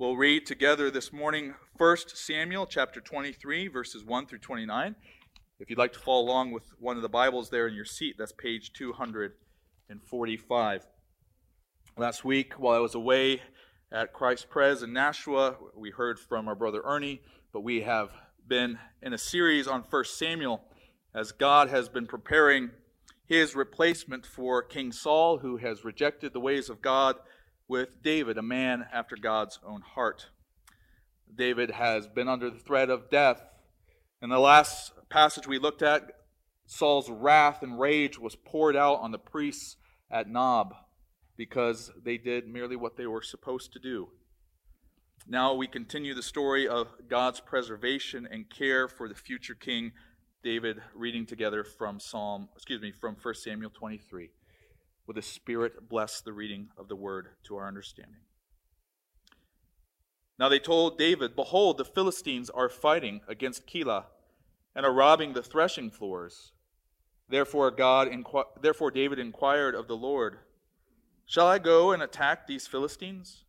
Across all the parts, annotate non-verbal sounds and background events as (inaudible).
We'll read together this morning 1 Samuel chapter 23, verses 1 through 29. If you'd like to follow along with one of the Bibles there in your seat, that's page 245. Last week, while I was away at Christ Pres in Nashua, we heard from our brother Ernie, but we have been in a series on 1 Samuel as God has been preparing his replacement for King Saul, who has rejected the ways of God with David, a man after God's own heart. David has been under the threat of death. In the last passage we looked at, Saul's wrath and rage was poured out on the priests at Nob because they did merely what they were supposed to do. Now we continue the story of God's preservation and care for the future king David reading together from Psalm, excuse me, from 1 Samuel 23. Will the Spirit bless the reading of the word to our understanding? Now they told David, Behold, the Philistines are fighting against Keilah and are robbing the threshing floors. Therefore, God, therefore David inquired of the Lord, Shall I go and attack these Philistines?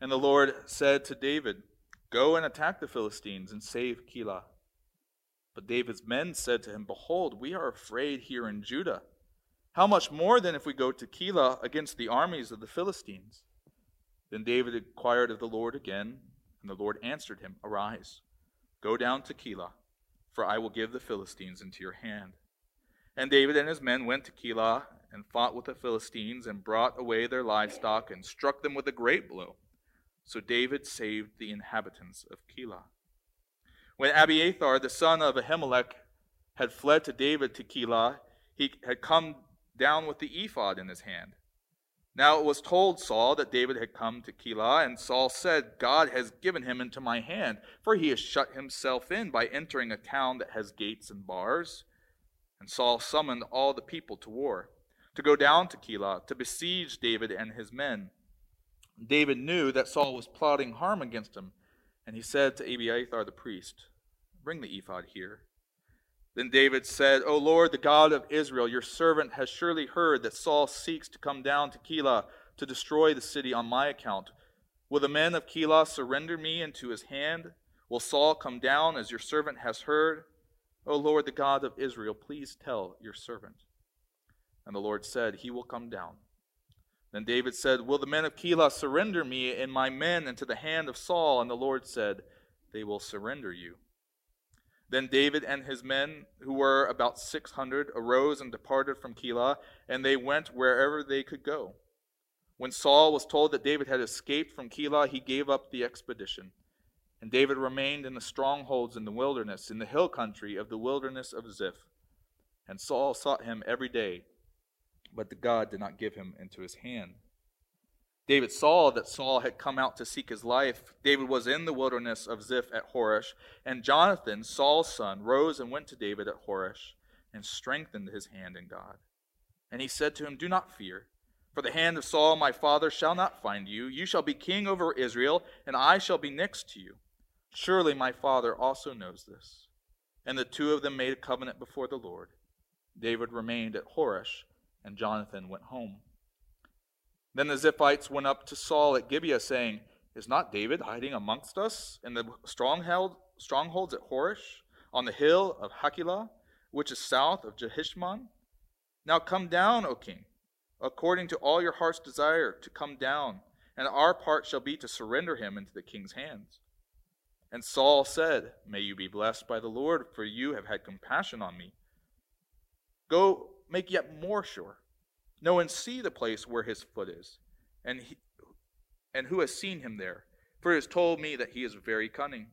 And the Lord said to David, Go and attack the Philistines and save Keilah. But David's men said to him, Behold, we are afraid here in Judah how much more then if we go to Keilah against the armies of the Philistines? Then David inquired of the Lord again, and the Lord answered him, Arise, go down to Keilah, for I will give the Philistines into your hand. And David and his men went to Keilah and fought with the Philistines and brought away their livestock and struck them with a great blow. So David saved the inhabitants of Keilah. When Abiathar, the son of Ahimelech, had fled to David to Keilah, he had come down with the ephod in his hand. Now it was told Saul that David had come to Keilah, and Saul said, God has given him into my hand, for he has shut himself in by entering a town that has gates and bars. And Saul summoned all the people to war, to go down to Keilah, to besiege David and his men. David knew that Saul was plotting harm against him, and he said to Abiathar the priest, Bring the ephod here. Then David said, O Lord, the God of Israel, your servant has surely heard that Saul seeks to come down to Keilah to destroy the city on my account. Will the men of Keilah surrender me into his hand? Will Saul come down as your servant has heard? O Lord, the God of Israel, please tell your servant. And the Lord said, He will come down. Then David said, Will the men of Keilah surrender me and my men into the hand of Saul? And the Lord said, They will surrender you. Then David and his men, who were about 600, arose and departed from Keilah, and they went wherever they could go. When Saul was told that David had escaped from Keilah, he gave up the expedition. And David remained in the strongholds in the wilderness, in the hill country of the wilderness of Ziph. And Saul sought him every day, but the God did not give him into his hand. David saw that Saul had come out to seek his life. David was in the wilderness of Ziph at Horesh, and Jonathan, Saul's son, rose and went to David at Horesh and strengthened his hand in God. And he said to him, Do not fear, for the hand of Saul my father shall not find you. You shall be king over Israel, and I shall be next to you. Surely my father also knows this. And the two of them made a covenant before the Lord. David remained at Horesh, and Jonathan went home. Then the Ziphites went up to Saul at Gibeah, saying, Is not David hiding amongst us in the stronghold, strongholds at Horesh, on the hill of Hakilah, which is south of Jeshimon? Now come down, O king, according to all your heart's desire, to come down, and our part shall be to surrender him into the king's hands. And Saul said, May you be blessed by the Lord, for you have had compassion on me. Go make yet more sure no one see the place where his foot is, and, he, and who has seen him there? For it is told me that he is very cunning.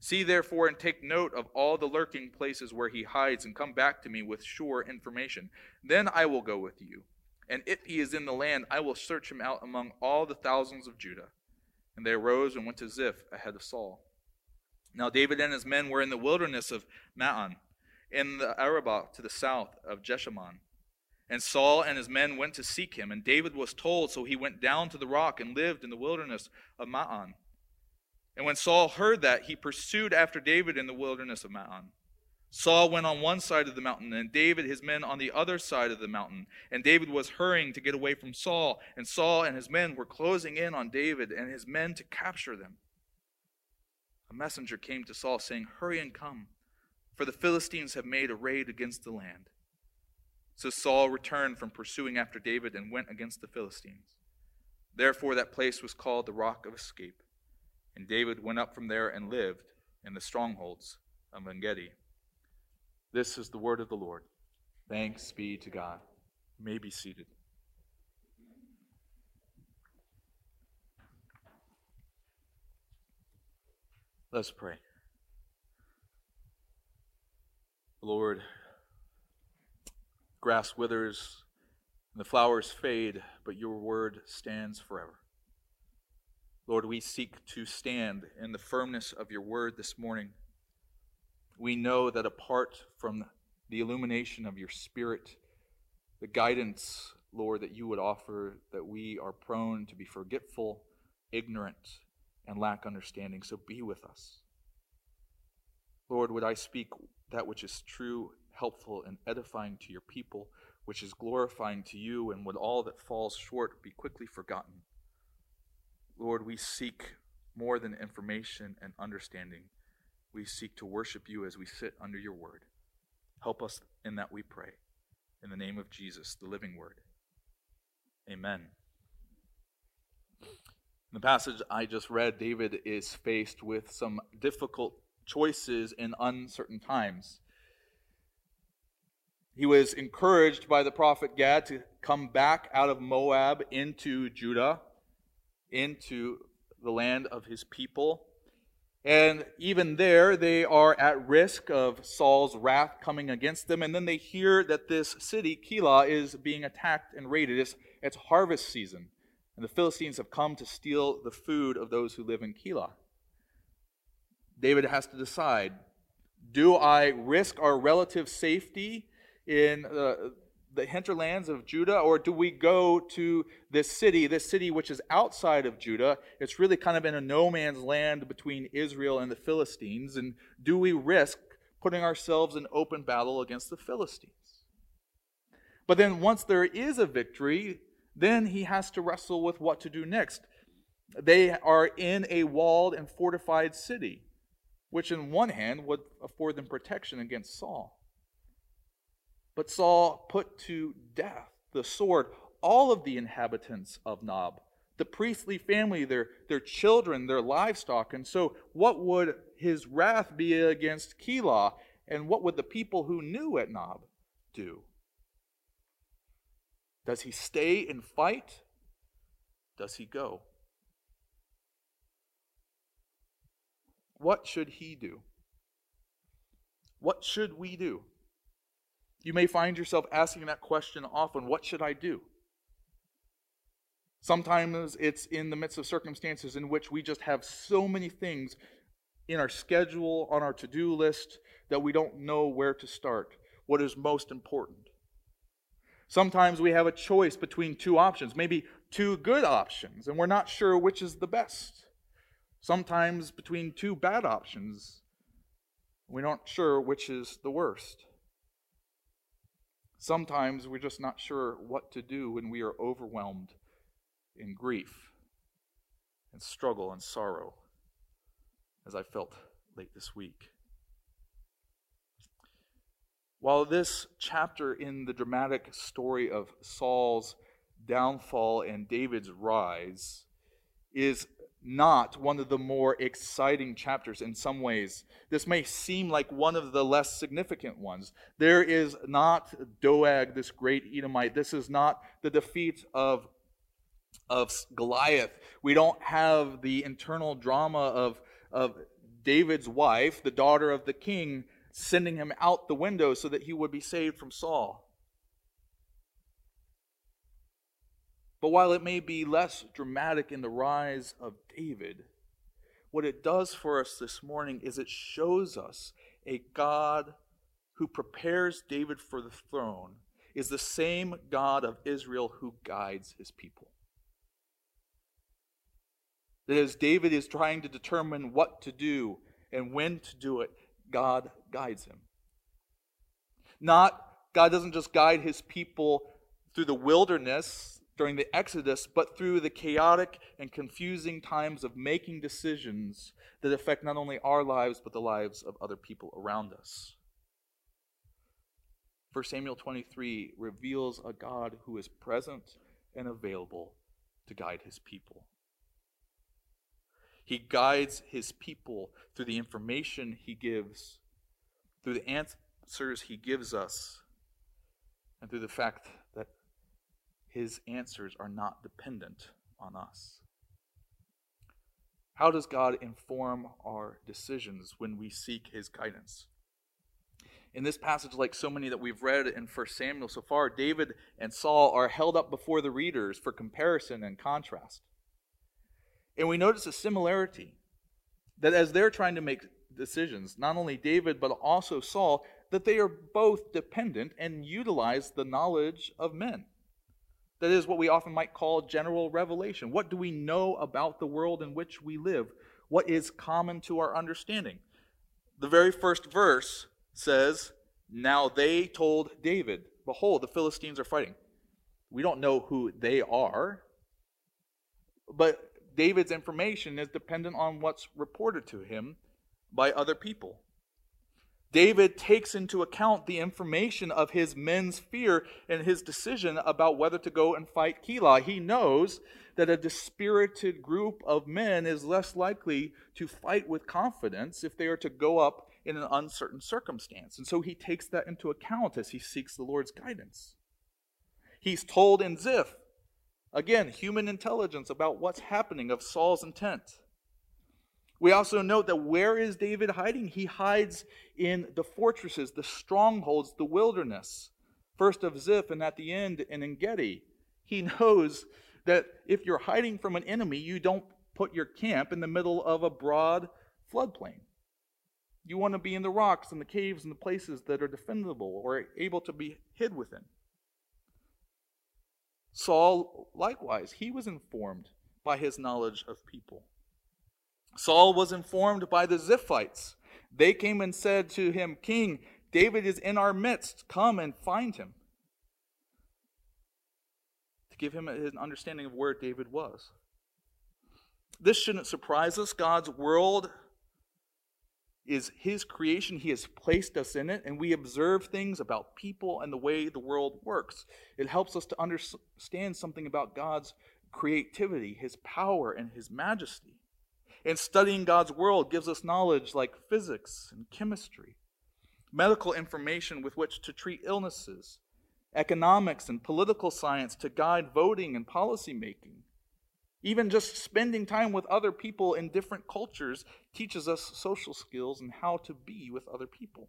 See therefore and take note of all the lurking places where he hides, and come back to me with sure information. Then I will go with you. And if he is in the land, I will search him out among all the thousands of Judah. And they arose and went to Ziph ahead of Saul. Now David and his men were in the wilderness of Maon, in the Arabah to the south of Jeshimon. And Saul and his men went to seek him, and David was told, so he went down to the rock and lived in the wilderness of Maon. And when Saul heard that, he pursued after David in the wilderness of Maon. Saul went on one side of the mountain, and David his men on the other side of the mountain. And David was hurrying to get away from Saul, and Saul and his men were closing in on David and his men to capture them. A messenger came to Saul, saying, Hurry and come, for the Philistines have made a raid against the land. So Saul returned from pursuing after David and went against the Philistines. Therefore, that place was called the Rock of Escape. And David went up from there and lived in the strongholds of Engedi. This is the word of the Lord. Thanks be to God. You may be seated. Let's pray. Lord, grass withers and the flowers fade, but your word stands forever. Lord, we seek to stand in the firmness of your word this morning we know that apart from the illumination of your Spirit, the guidance, Lord, that you would offer, that we are prone to be forgetful, ignorant, and lack understanding. So be with us. Lord, would I speak that which is true, helpful, and edifying to your people, which is glorifying to you, and would all that falls short be quickly forgotten? Lord, we seek more than information and understanding. We seek to worship you as we sit under your word. Help us in that, we pray. In the name of Jesus, the living word. Amen. In the passage I just read, David is faced with some difficult choices in uncertain times. He was encouraged by the prophet Gad to come back out of Moab into Judah, into the land of his people. And even there, they are at risk of Saul's wrath coming against them. And then they hear that this city, Keilah, is being attacked and raided. It's, it's harvest season. And the Philistines have come to steal the food of those who live in Keilah. David has to decide do I risk our relative safety in uh, the hinterlands of Judah, or do we go to this city, this city which is outside of Judah? It's really kind of in a no man's land between Israel and the Philistines. And do we risk putting ourselves in open battle against the Philistines? But then, once there is a victory, then he has to wrestle with what to do next. They are in a walled and fortified city, which, in one hand, would afford them protection against Saul. But Saul put to death the sword all of the inhabitants of Nob, the priestly family, their, their children, their livestock. And so, what would his wrath be against Keilah? And what would the people who knew at Nob do? Does he stay and fight? Does he go? What should he do? What should we do? You may find yourself asking that question often what should I do? Sometimes it's in the midst of circumstances in which we just have so many things in our schedule, on our to do list, that we don't know where to start. What is most important? Sometimes we have a choice between two options, maybe two good options, and we're not sure which is the best. Sometimes between two bad options, we're not sure which is the worst. Sometimes we're just not sure what to do when we are overwhelmed in grief and struggle and sorrow, as I felt late this week. While this chapter in the dramatic story of Saul's downfall and David's rise is not one of the more exciting chapters in some ways. This may seem like one of the less significant ones. There is not Doeg, this great Edomite. This is not the defeat of, of Goliath. We don't have the internal drama of, of David's wife, the daughter of the king, sending him out the window so that he would be saved from Saul. But while it may be less dramatic in the rise of David, what it does for us this morning is it shows us a God who prepares David for the throne is the same God of Israel who guides his people. That as David is trying to determine what to do and when to do it, God guides him. Not, God doesn't just guide his people through the wilderness during the Exodus, but through the chaotic and confusing times of making decisions that affect not only our lives, but the lives of other people around us. 1 Samuel 23 reveals a God who is present and available to guide his people. He guides his people through the information he gives, through the answers he gives us, and through the fact his answers are not dependent on us. How does God inform our decisions when we seek his guidance? In this passage, like so many that we've read in 1 Samuel so far, David and Saul are held up before the readers for comparison and contrast. And we notice a similarity that as they're trying to make decisions, not only David, but also Saul, that they are both dependent and utilize the knowledge of men. That is what we often might call general revelation. What do we know about the world in which we live? What is common to our understanding? The very first verse says, Now they told David, Behold, the Philistines are fighting. We don't know who they are, but David's information is dependent on what's reported to him by other people. David takes into account the information of his men's fear and his decision about whether to go and fight Keilah. He knows that a dispirited group of men is less likely to fight with confidence if they are to go up in an uncertain circumstance. And so he takes that into account as he seeks the Lord's guidance. He's told in Ziph, again, human intelligence about what's happening of Saul's intent. We also note that where is David hiding? He hides in the fortresses, the strongholds, the wilderness. First of Ziph and at the end in Engedi. He (laughs) knows that if you're hiding from an enemy, you don't put your camp in the middle of a broad floodplain. You want to be in the rocks and the caves and the places that are defendable or able to be hid within. Saul, likewise, he was informed by his knowledge of people. Saul was informed by the Ziphites. They came and said to him, King, David is in our midst. Come and find him. To give him an understanding of where David was. This shouldn't surprise us. God's world is his creation. He has placed us in it, and we observe things about people and the way the world works. It helps us to understand something about God's creativity, his power, and his majesty. And studying God's world gives us knowledge like physics and chemistry, medical information with which to treat illnesses, economics and political science to guide voting and policy making. Even just spending time with other people in different cultures teaches us social skills and how to be with other people.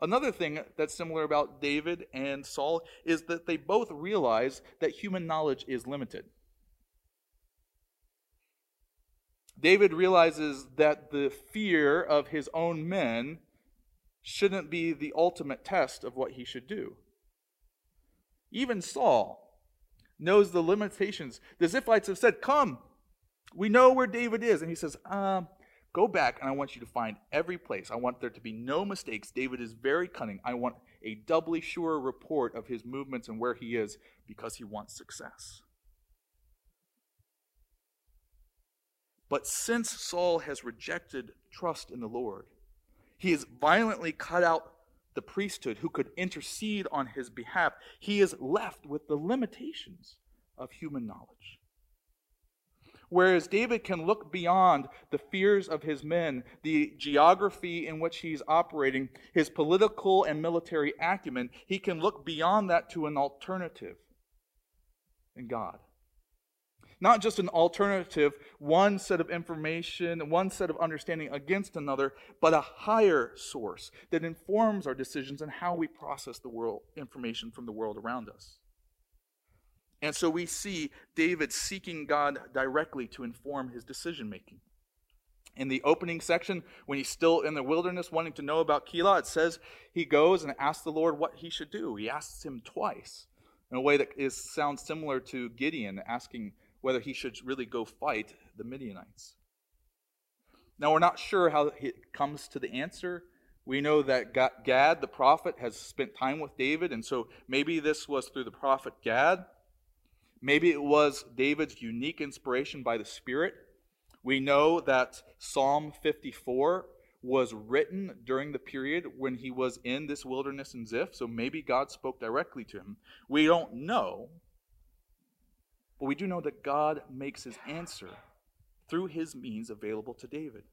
Another thing that's similar about David and Saul is that they both realize that human knowledge is limited. David realizes that the fear of his own men shouldn't be the ultimate test of what he should do. Even Saul knows the limitations. The Ziphites have said, Come, we know where David is. And he says, um, Go back and I want you to find every place. I want there to be no mistakes. David is very cunning. I want a doubly sure report of his movements and where he is because he wants success. But since Saul has rejected trust in the Lord, he has violently cut out the priesthood who could intercede on his behalf. He is left with the limitations of human knowledge. Whereas David can look beyond the fears of his men, the geography in which he's operating, his political and military acumen, he can look beyond that to an alternative in God. Not just an alternative, one set of information, one set of understanding against another, but a higher source that informs our decisions and how we process the world information from the world around us. And so we see David seeking God directly to inform his decision making. In the opening section, when he's still in the wilderness wanting to know about Keilah, it says he goes and asks the Lord what he should do. He asks him twice in a way that is, sounds similar to Gideon asking whether he should really go fight the Midianites. Now, we're not sure how it comes to the answer, We know that Gad, the prophet, has spent time with David, and so maybe this was through the prophet Gad. Maybe it was David's unique inspiration by the Spirit. We know that Psalm 54 was written during the period when he was in this wilderness in Ziph, so maybe God spoke directly to him. We don't know, but we do know that God makes his answer through his means available to David.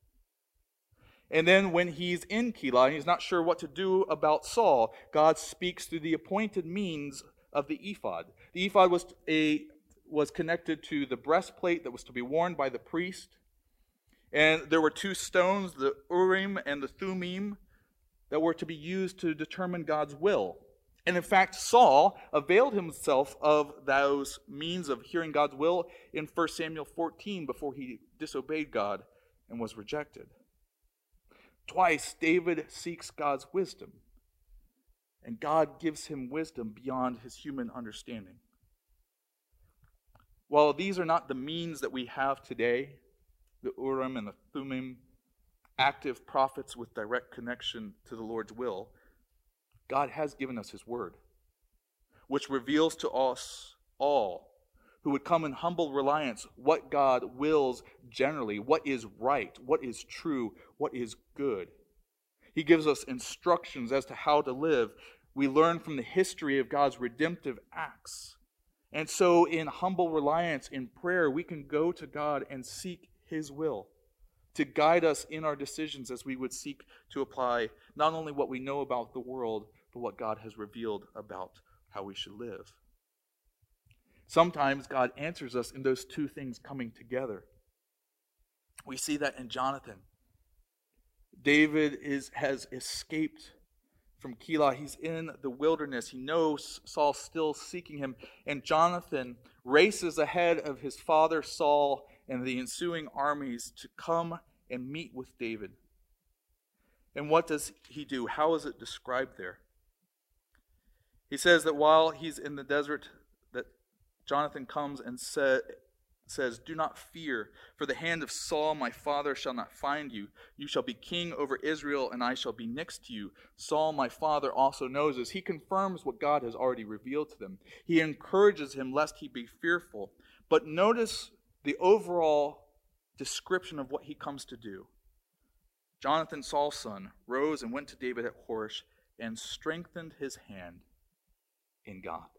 And then when he's in Keilah and he's not sure what to do about Saul, God speaks through the appointed means of the ephod. The ephod was a was connected to the breastplate that was to be worn by the priest. And there were two stones, the Urim and the Thummim, that were to be used to determine God's will. And in fact, Saul availed himself of those means of hearing God's will in 1 Samuel 14 before he disobeyed God and was rejected. Twice, David seeks God's wisdom, and God gives him wisdom beyond his human understanding. While these are not the means that we have today, the Urim and the Thummim, active prophets with direct connection to the Lord's will, God has given us His Word, which reveals to us all who would come in humble reliance what God wills generally, what is right, what is true, what is good. He gives us instructions as to how to live. We learn from the history of God's redemptive acts. And so, in humble reliance, in prayer, we can go to God and seek His will to guide us in our decisions as we would seek to apply not only what we know about the world, but what God has revealed about how we should live. Sometimes God answers us in those two things coming together. We see that in Jonathan. David is, has escaped from Keilah. He's in the wilderness. He knows Saul's still seeking him. And Jonathan races ahead of his father Saul and the ensuing armies to come and meet with David. And what does he do? How is it described there? He says that while he's in the desert, that Jonathan comes and sa- says, Do not fear, for the hand of Saul my father shall not find you. You shall be king over Israel, and I shall be next to you. Saul my father also knows this. He confirms what God has already revealed to them. He encourages him lest he be fearful. But notice the overall description of what he comes to do. Jonathan, Saul's son, rose and went to David at Horesh and strengthened his hand in God.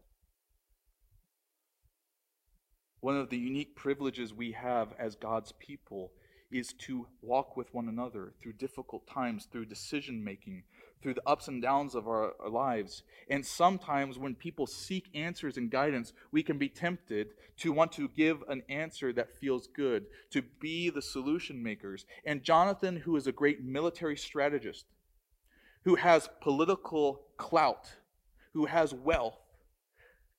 One of the unique privileges we have as God's people is to walk with one another through difficult times, through decision making, through the ups and downs of our, our, lives. And sometimes when people seek answers and guidance, we can be tempted to want to give an answer that feels good, to be the solution makers. And Jonathan, who is a great military strategist, who has political clout, who has wealth,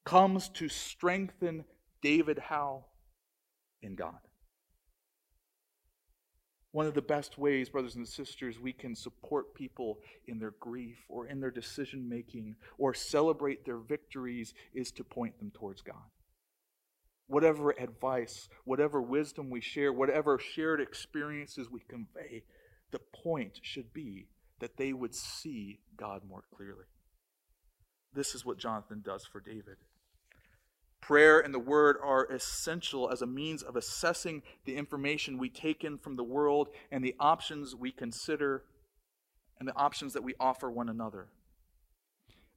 comes to strengthen David how? In God. One of the best ways, brothers and sisters, we can support people in their grief or in their decision making or celebrate their victories is to point them towards God. Whatever advice, whatever wisdom we share, whatever shared experiences we convey, the point should be that they would see God more clearly. This is what Jonathan does for David. Prayer and the Word are essential as a means of assessing the information we take in from the world and the options we consider and the options that we offer one another.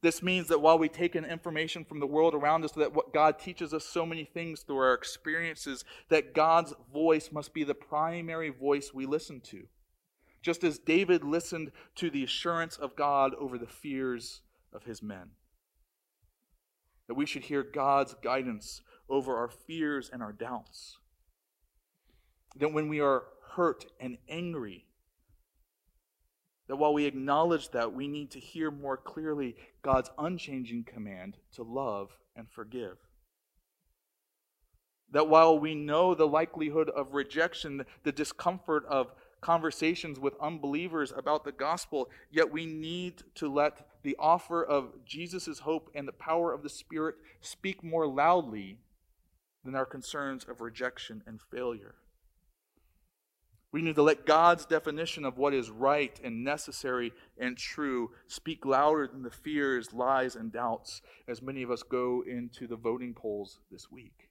This means that while we take in information from the world around us, that what God teaches us so many things through our experiences, that God's voice must be the primary voice we listen to. Just as David listened to the assurance of God over the fears of his men that we should hear God's guidance over our fears and our doubts. That when we are hurt and angry, that while we acknowledge that, we need to hear more clearly God's unchanging command to love and forgive. That while we know the likelihood of rejection, the discomfort of conversations with unbelievers about the gospel, yet we need to let the offer of Jesus' hope and the power of the Spirit speak more loudly than our concerns of rejection and failure. We need to let God's definition of what is right and necessary and true speak louder than the fears, lies, and doubts as many of us go into the voting polls this week.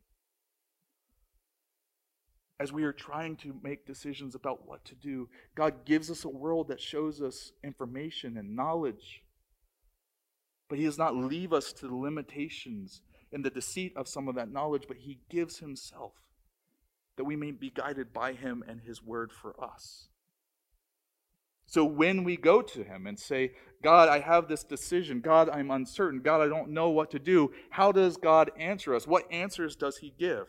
As we are trying to make decisions about what to do, God gives us a world that shows us information and knowledge. But He does not leave us to the limitations and the deceit of some of that knowledge, but He gives Himself that we may be guided by him and his word for us. So when we go to him and say, God, I have this decision. God, I'm uncertain. God, I don't know what to do. How does God answer us? What answers does he give?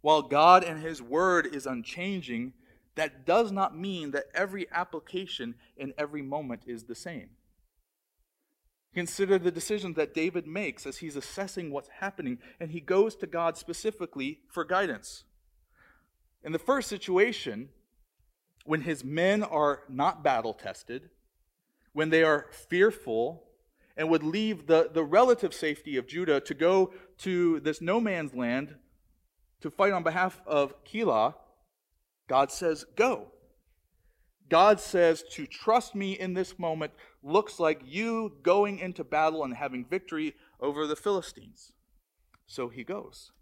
While God and his word is unchanging, that does not mean that every application in every moment is the same. Consider the decisions that David makes as he's assessing what's happening, and he goes to God specifically for guidance. In the first situation, when his men are not battle tested, when they are fearful, and would leave the, the relative safety of Judah to go to this no man's land to fight on behalf of Keilah, God says, Go. God says to trust me in this moment looks like you going into battle and having victory over the Philistines. So he goes.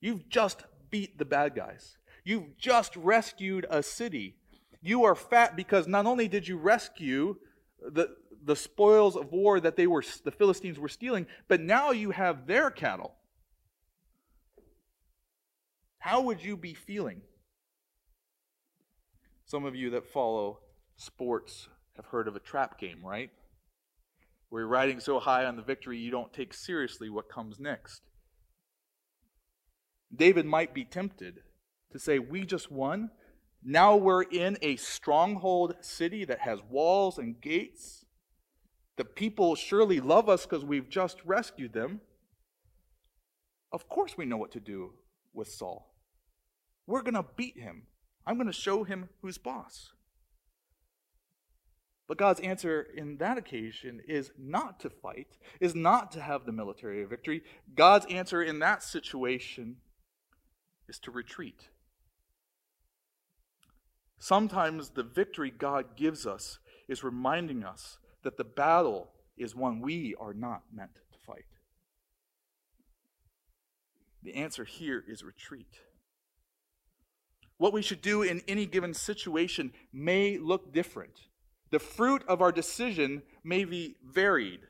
You've just beat the bad guys. You've just rescued a city. You are fat because not only did you rescue the, the spoils of war that they were the Philistines were stealing, but now you have their cattle. How would you be feeling? Some of you that follow sports have heard of a trap game, right? Where you're riding so high on the victory you don't take seriously what comes next. David might be tempted to say, We just won. Now we're in a stronghold city that has walls and gates. The people surely love us because we've just rescued them. Of course, we know what to do with Saul. We're going to beat him. I'm going to show him who's boss. But God's answer in that occasion is not to fight, is not to have the military victory. God's answer in that situation is to retreat. Sometimes the victory God gives us is reminding us that the battle is one we are not meant to fight. The answer here is retreat. What we should do in any given situation may look different. The fruit of our decision may be varied,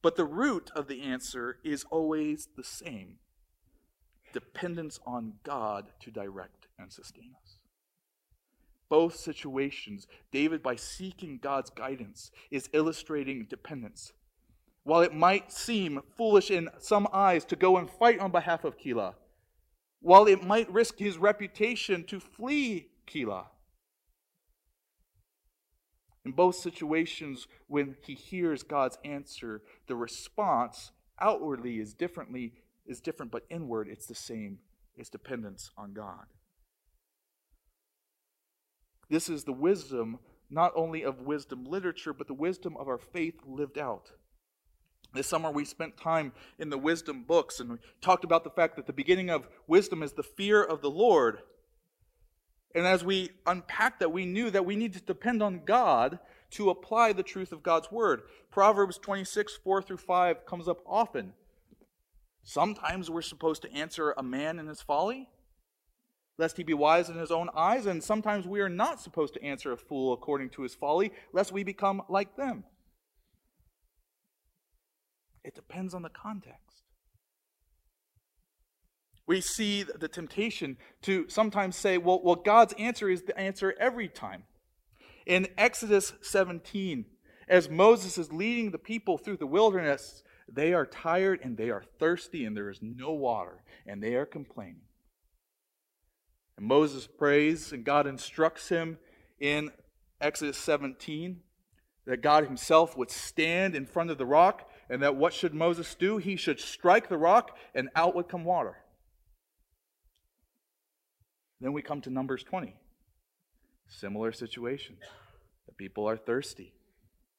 but the root of the answer is always the same dependence on God to direct and sustain us. Both situations, David, by seeking God's guidance, is illustrating dependence. While it might seem foolish in some eyes to go and fight on behalf of Keilah, while it might risk his reputation to flee Keilah. In both situations, when he hears God's answer, the response outwardly is differently is different, but inward it's the same. It's dependence on God. This is the wisdom not only of wisdom literature, but the wisdom of our faith lived out. This summer, we spent time in the wisdom books and we talked about the fact that the beginning of wisdom is the fear of the Lord. And as we unpacked that, we knew that we need to depend on God to apply the truth of God's word. Proverbs 26, 4 through 5 comes up often. Sometimes we're supposed to answer a man in his folly, lest he be wise in his own eyes, and sometimes we are not supposed to answer a fool according to his folly, lest we become like them. It depends on the context. We see the temptation to sometimes say, well, well, God's answer is the answer every time. In Exodus 17, as Moses is leading the people through the wilderness, they are tired and they are thirsty and there is no water and they are complaining. And Moses prays and God instructs him in Exodus 17 that God himself would stand in front of the rock and that what should Moses do? He should strike the rock, and out would come water. Then we come to Numbers 20. Similar situation. The people are thirsty.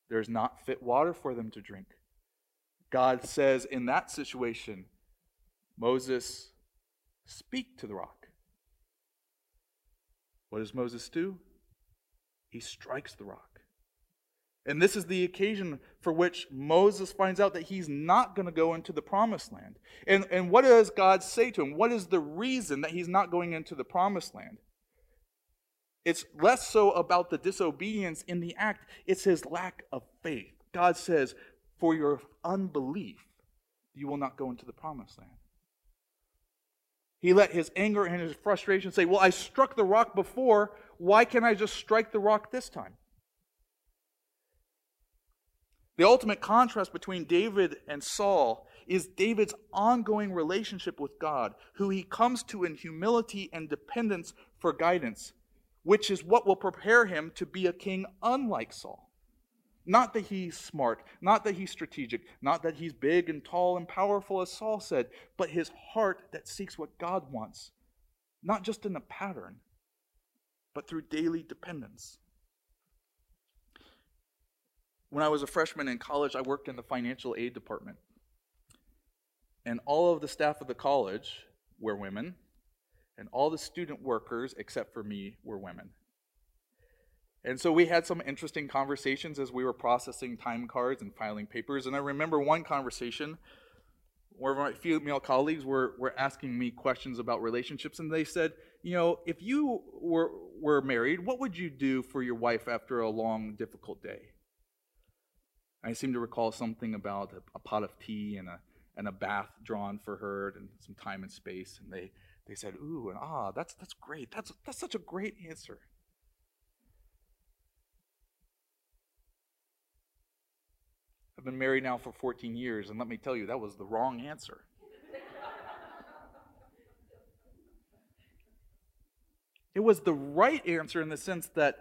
There's not fit water for them to drink. God says in that situation, Moses, speak to the rock. What does Moses do? He strikes the rock. And this is the occasion for which Moses finds out that he's not going to go into the promised land. And, and what does God say to him? What is the reason that he's not going into the promised land? It's less so about the disobedience in the act, it's his lack of faith. God says, For your unbelief, you will not go into the promised land. He let his anger and his frustration say, Well, I struck the rock before. Why can't I just strike the rock this time? The ultimate contrast between David and Saul is David's ongoing relationship with God, who he comes to in humility and dependence for guidance, which is what will prepare him to be a king unlike Saul. Not that he's smart, not that he's strategic, not that he's big and tall and powerful, as Saul said, but his heart that seeks what God wants, not just in a pattern, but through daily dependence. When I was a freshman in college, I worked in the financial aid department. And all of the staff of the college were women, and all the student workers, except for me, were women. And so we had some interesting conversations as we were processing time cards and filing papers. And I remember one conversation where my female colleagues were, were asking me questions about relationships, and they said, You know, if you were, were married, what would you do for your wife after a long, difficult day? I seem to recall something about a, a, pot of tea and a, and a bath drawn for her and some time and space. And they, they said, Ooh, and ah, that's, that's great. That's, that's such a great answer. I've been married now for 14 years, and let me tell you, that was the wrong answer. (laughs) it was the right answer in the sense that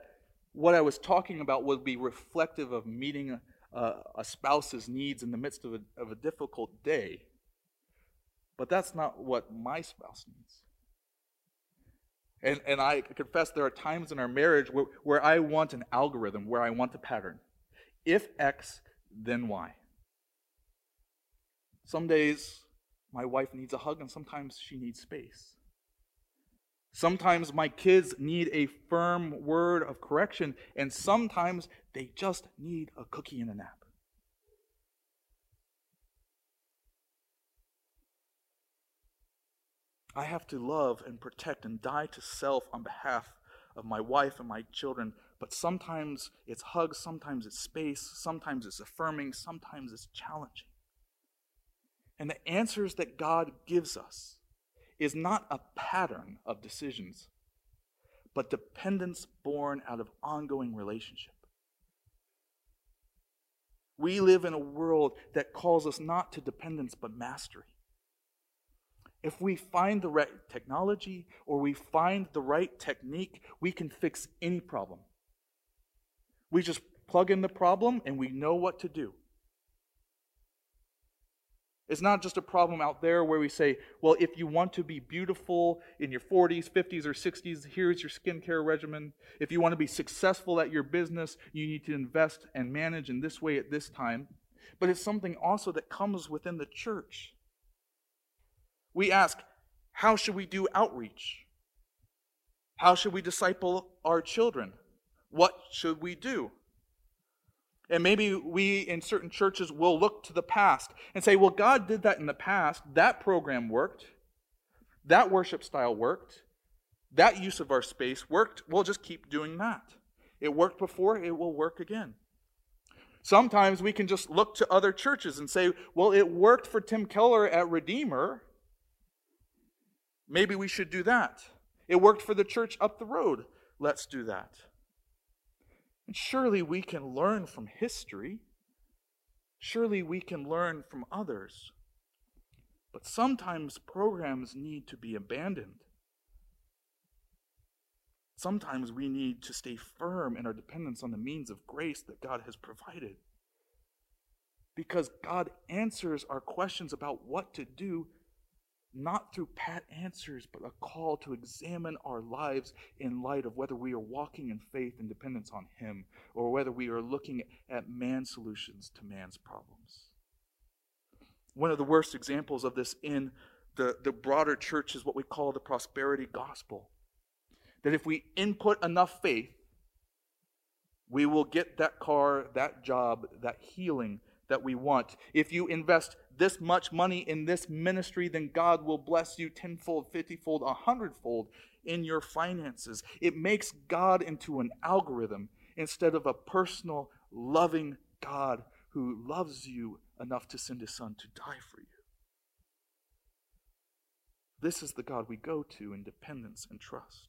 what I was talking about would be reflective of meeting uh, a spouse's needs in the midst of a, of a difficult day. But that's not what my spouse needs. And, and I confess there are times in our marriage where, where I want an algorithm, where I want a pattern. If X, then Y. Some days my wife needs a hug, and sometimes she needs space. Sometimes my kids need a firm word of correction, and sometimes they just need a cookie and a nap. I have to love and protect and die to self on behalf of my wife and my children, but sometimes it's hugs, sometimes it's space, sometimes it's affirming, sometimes it's challenging. And the answers that God gives us is not a pattern of decisions, but dependence born out of ongoing relationship. We live in a world that calls us not to dependence, but mastery. If we find the right technology or we find the right technique, we can fix any problem. We just plug in the problem and we know what to do. It's not just a problem out there where we say, well, if you want to be beautiful in your 40s, 50s, or 60s, here's your skincare regimen. If you want to be successful at your business, you need to invest and manage in this way at this time. But it's something also that comes within the church. We ask, how should we do outreach? How should we disciple our children? What should we do? And maybe we in certain churches will look to the past and say, well, God did that in the past. That program worked. That worship style worked. That use of our space worked. We'll just keep doing that. It worked before, it will work again. Sometimes we can just look to other churches and say, well, it worked for Tim Keller at Redeemer. Maybe we should do that. It worked for the church up the road. Let's do that. And surely we can learn from history. Surely we can learn from others. But sometimes programs need to be abandoned. Sometimes we need to stay firm in our dependence on the means of grace that God has provided. Because God answers our questions about what to do not through pat answers, but a call to examine our lives in light of whether we are walking in faith and dependence on Him, or whether we are looking at man's solutions to man's problems. One of the worst examples of this in the, the broader church is what we call the prosperity gospel. that if we input enough faith, we will get that car, that job, that healing that we want. If you invest this much money in this ministry, then God will bless you tenfold, fiftyfold, a hundredfold in your finances. It makes God into an algorithm instead of a personal, loving God who loves you enough to send his son to die for you. This is the God we go to in dependence and trust.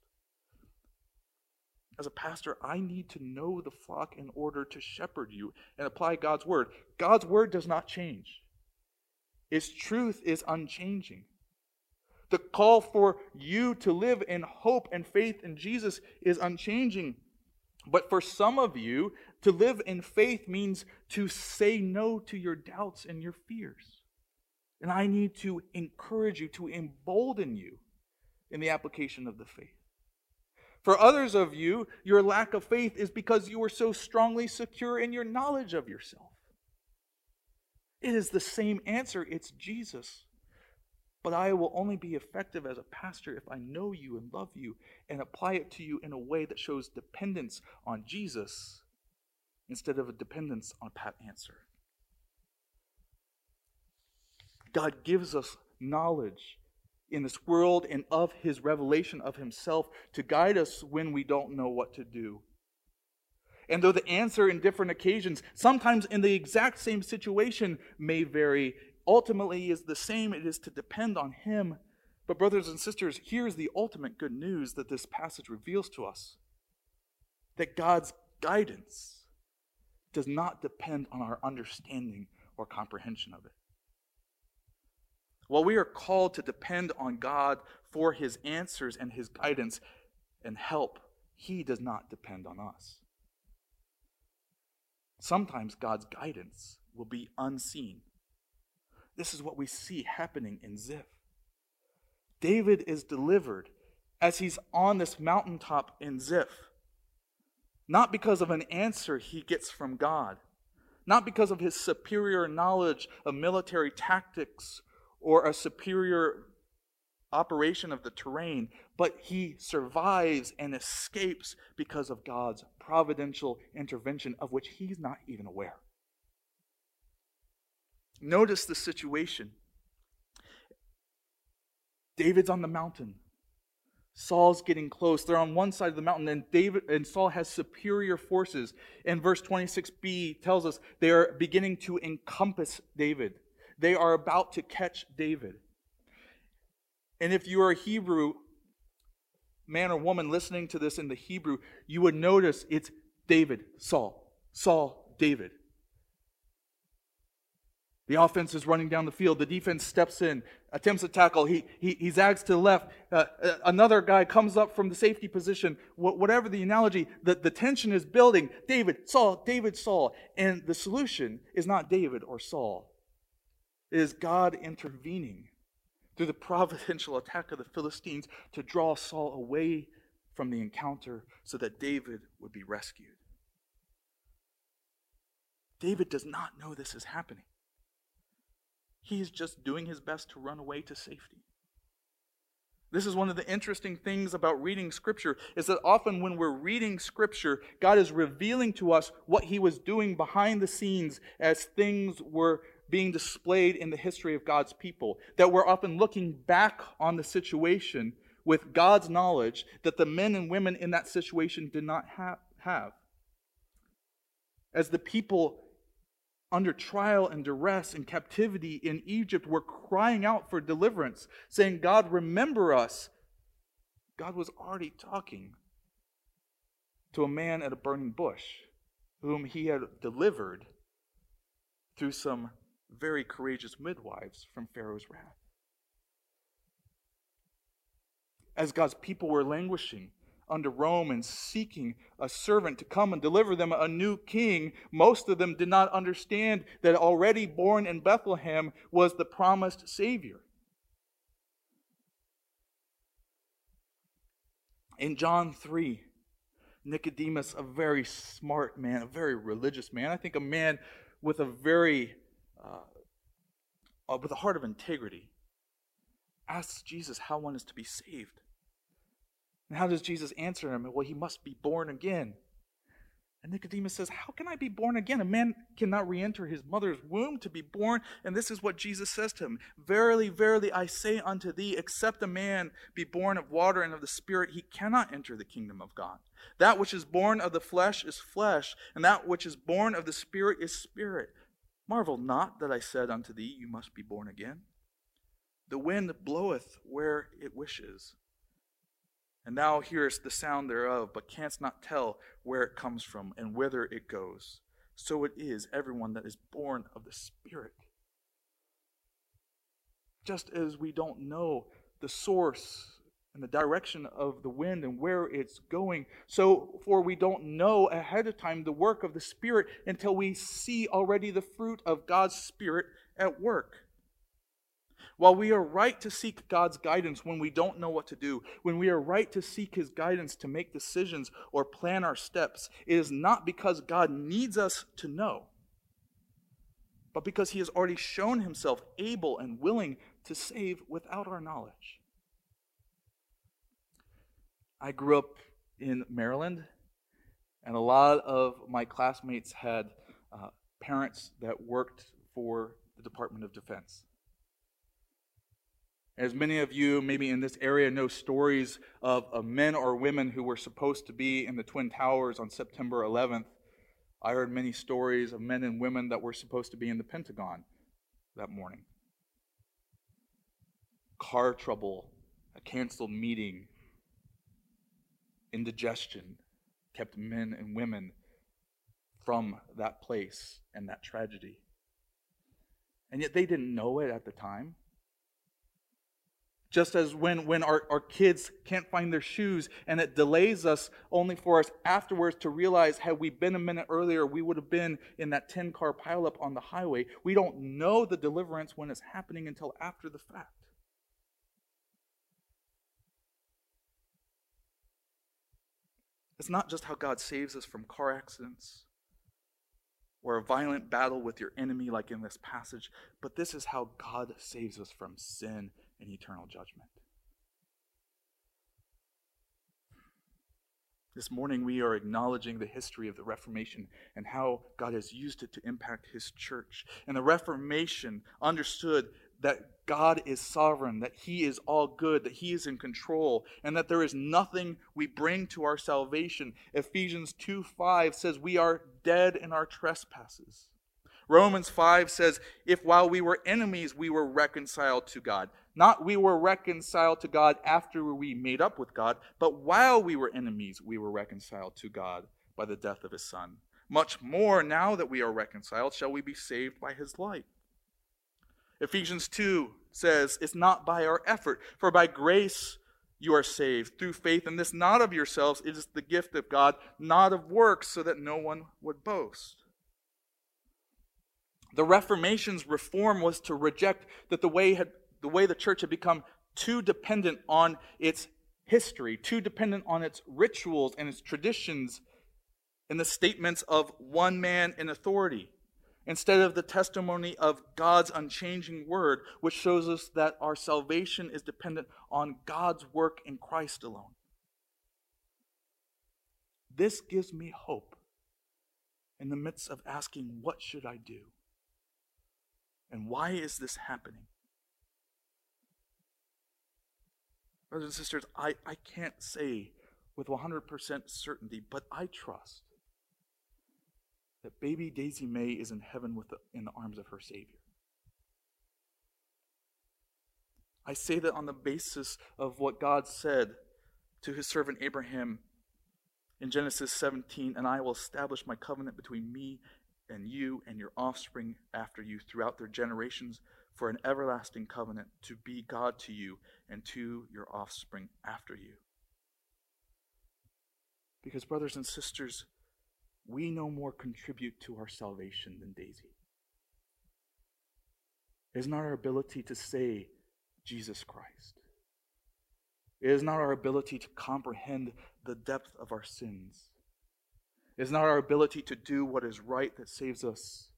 As a pastor, I need to know the flock in order to shepherd you and apply God's word. God's word does not change, its truth is unchanging. The call for you to live in hope and faith in Jesus is unchanging. But for some of you, to live in faith means to say no to your doubts and your fears. And I need to encourage you, to embolden you in the application of the faith. For others of you, your lack of faith is because you are so strongly secure in your knowledge of yourself. It is the same answer, it's Jesus. But I will only be effective as a pastor if I know you and love you and apply it to you in a way that shows dependence on Jesus instead of a dependence on Pat Answer. God gives us knowledge in this world and of his revelation of himself to guide us when we don't know what to do. And though the answer in different occasions, sometimes in the exact same situation, may vary, ultimately is the same. It is to depend on him. But, brothers and sisters, here's the ultimate good news that this passage reveals to us that God's guidance does not depend on our understanding or comprehension of it. While we are called to depend on God for his answers and his guidance and help, he does not depend on us. Sometimes God's guidance will be unseen. This is what we see happening in Ziph. David is delivered as he's on this mountaintop in Ziph, not because of an answer he gets from God, not because of his superior knowledge of military tactics or a superior operation of the terrain, but he survives and escapes because of God's providential intervention of which he's not even aware. Notice the situation. David's on the mountain. Saul's getting close. They're on one side of the mountain, and David and Saul has superior forces. And verse 26b tells us they are beginning to encompass David. They are about to catch David. And if you are a Hebrew man or woman listening to this in the Hebrew, you would notice it's David, Saul, Saul, David. The offense is running down the field. The defense steps in, attempts a tackle. He, he, he zags to the left. Uh, uh, another guy comes up from the safety position. Wh- whatever the analogy, the, the tension is building. David, Saul, David, Saul. And the solution is not David or Saul. It is God intervening through the providential attack of the Philistines to draw Saul away from the encounter so that David would be rescued. David does not know this is happening. He is just doing his best to run away to safety. This is one of the interesting things about reading Scripture is that often when we're reading Scripture, God is revealing to us what He was doing behind the scenes as things were being displayed in the history of God's people. That we're often looking back on the situation with God's knowledge that the men and women in that situation did not ha- have. As the people under trial and duress and captivity in Egypt were crying out for deliverance, saying, God, remember us. God was already talking to a man at a burning bush whom he had delivered through some very courageous midwives from Pharaoh's wrath. As God's people were languishing under Rome and seeking a servant to come and deliver them a new king, most of them did not understand that already born in Bethlehem was the promised Savior. In John 3, Nicodemus, a very smart man, a very religious man, I think a man with a very uh, uh, with a heart of integrity, asks Jesus how one is to be saved. And how does Jesus answer him? Well, he must be born again. And Nicodemus says, How can I be born again? A man cannot re enter his mother's womb to be born. And this is what Jesus says to him Verily, verily, I say unto thee, except a man be born of water and of the Spirit, he cannot enter the kingdom of God. That which is born of the flesh is flesh, and that which is born of the Spirit is spirit. Marvel not that I said unto thee, You must be born again. The wind bloweth where it wishes and thou hearest the sound thereof, but canst not tell where it comes from and whither it goes. So it is everyone that is born of the Spirit. Just as we don't know the source and the direction of the wind and where it's going, so for we don't know ahead of time the work of the Spirit until we see already the fruit of God's Spirit at work. While we are right to seek God's guidance when we don't know what to do, when we are right to seek His guidance to make decisions or plan our steps, it is not because God needs us to know, but because He has already shown Himself able and willing to save without our knowledge. I grew up in Maryland, and a lot of my classmates had uh, parents that worked for the Department of Defense. As many of you, maybe in this area, know stories of, of, men or women who were supposed to be in the Twin Towers on September 11th, I heard many stories of men and women that were supposed to be in the Pentagon that morning. Car trouble, a canceled meeting, indigestion kept men and women from that place and that tragedy. And yet they didn't know it at the time. Just as when, when our, our kids can't find their shoes and it delays us only for us afterwards to realize had we been a minute earlier, we would have been in that 10 car pileup on the highway. We don't know the deliverance when it's happening until after the fact. It's not just how God saves us from car accidents or a violent battle with your enemy, like in this passage, but this is how God saves us from sin and eternal judgment. This morning, we are acknowledging the history of the Reformation and how God has used it to impact His church. And the Reformation understood that God is sovereign, that He is all good, that He is in control, and that there is nothing we bring to our salvation. Ephesians 2 5 says, We are dead in our trespasses. Romans 5 says, If while we were enemies, we were reconciled to God. Not we were reconciled to God after we made up with God, but while we were enemies, we were reconciled to God by the death of his Son. Much more, now that we are reconciled, shall we be saved by his light. Ephesians 2 says, It's not by our effort, for by grace you are saved through faith, and this not of yourselves, it is the gift of God, not of works, so that no one would boast. The Reformation's reform was to reject that the way had the way the church had become too dependent on its history, too dependent on its rituals and its traditions and the statements of one man in authority, instead of the testimony of God's unchanging word, which shows us that our salvation is dependent on God's work in Christ alone. This gives me hope in the midst of asking, What should I do? And why is this happening? Brothers and sisters, I, I can't say with 100% certainty, but I trust that baby Daisy May is in heaven with the, in the arms of her Savior. I say that on the basis of what God said to his servant Abraham in Genesis 17, and I will establish my covenant between me and you and your offspring after you throughout their generations for an everlasting covenant to be God to you and to your offspring after you. Because, brothers and sisters, we no more contribute to our salvation than Daisy. It is not our ability to say Jesus Christ. It is not our ability to comprehend the depth of our sins. It is not our ability to do what is right that saves us.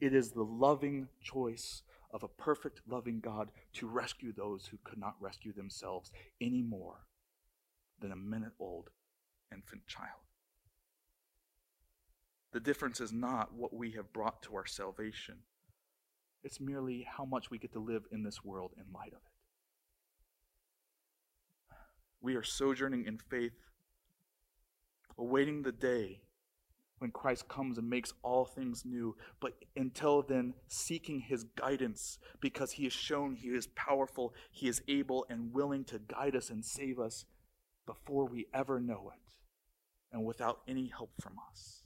It is the loving choice of a perfect, loving God to rescue those who could not rescue themselves any more than a minute old infant child. The difference is not what we have brought to our salvation, it's merely how much we get to live in this world in light of it. We are sojourning in faith, awaiting the day when Christ comes and makes all things new, but until then, seeking his guidance because he has shown he is powerful, he is able and willing to guide us and save us before we ever know it and without any help from us.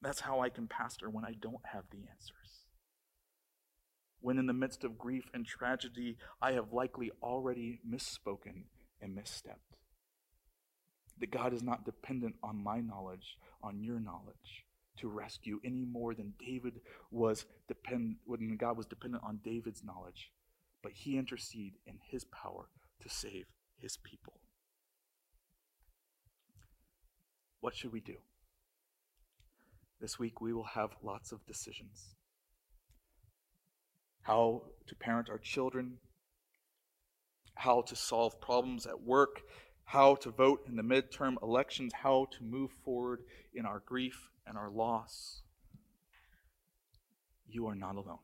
That's how I can pastor when I don't have the answers. When in the midst of grief and tragedy, I have likely already misspoken and misstepped. That God is not dependent on my knowledge, on your knowledge to rescue any more than David was depend when God was dependent on David's knowledge, but he interceded in his power to save his people. What should we do? This week we will have lots of decisions. How to parent our children, how to solve problems at work, how to vote in the midterm elections, how to move forward in our grief and our loss. You are not alone.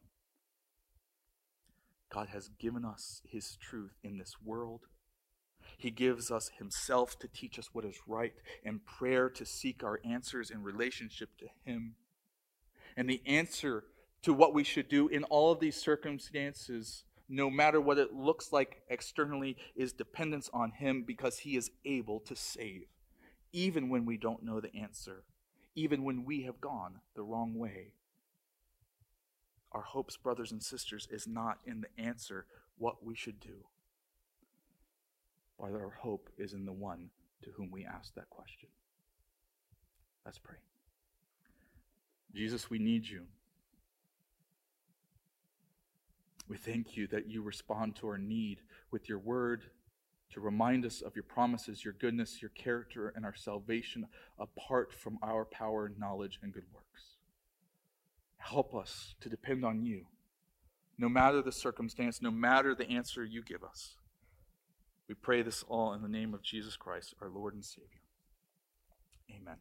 God has given us His truth in this world he gives us Himself to teach us what is right, and prayer to seek our answers in relationship to Him. And the answer to what we should do in all of these circumstances, no matter what it looks like externally, is dependence on Him because He is able to save, even when we don't know the answer, even when we have gone the wrong way. Our hopes, brothers and sisters, is not in the answer what we should do but our hope is in the one to whom we ask that question. Let's pray. Jesus, we need you. We thank you that you respond to our need with your word to remind us of your promises, your goodness, your character, and our salvation apart from our power, knowledge, and good works. Help us to depend on you, no matter the circumstance, no matter the answer you give us. We pray this all in the name of Jesus Christ, our Lord and Savior. Amen.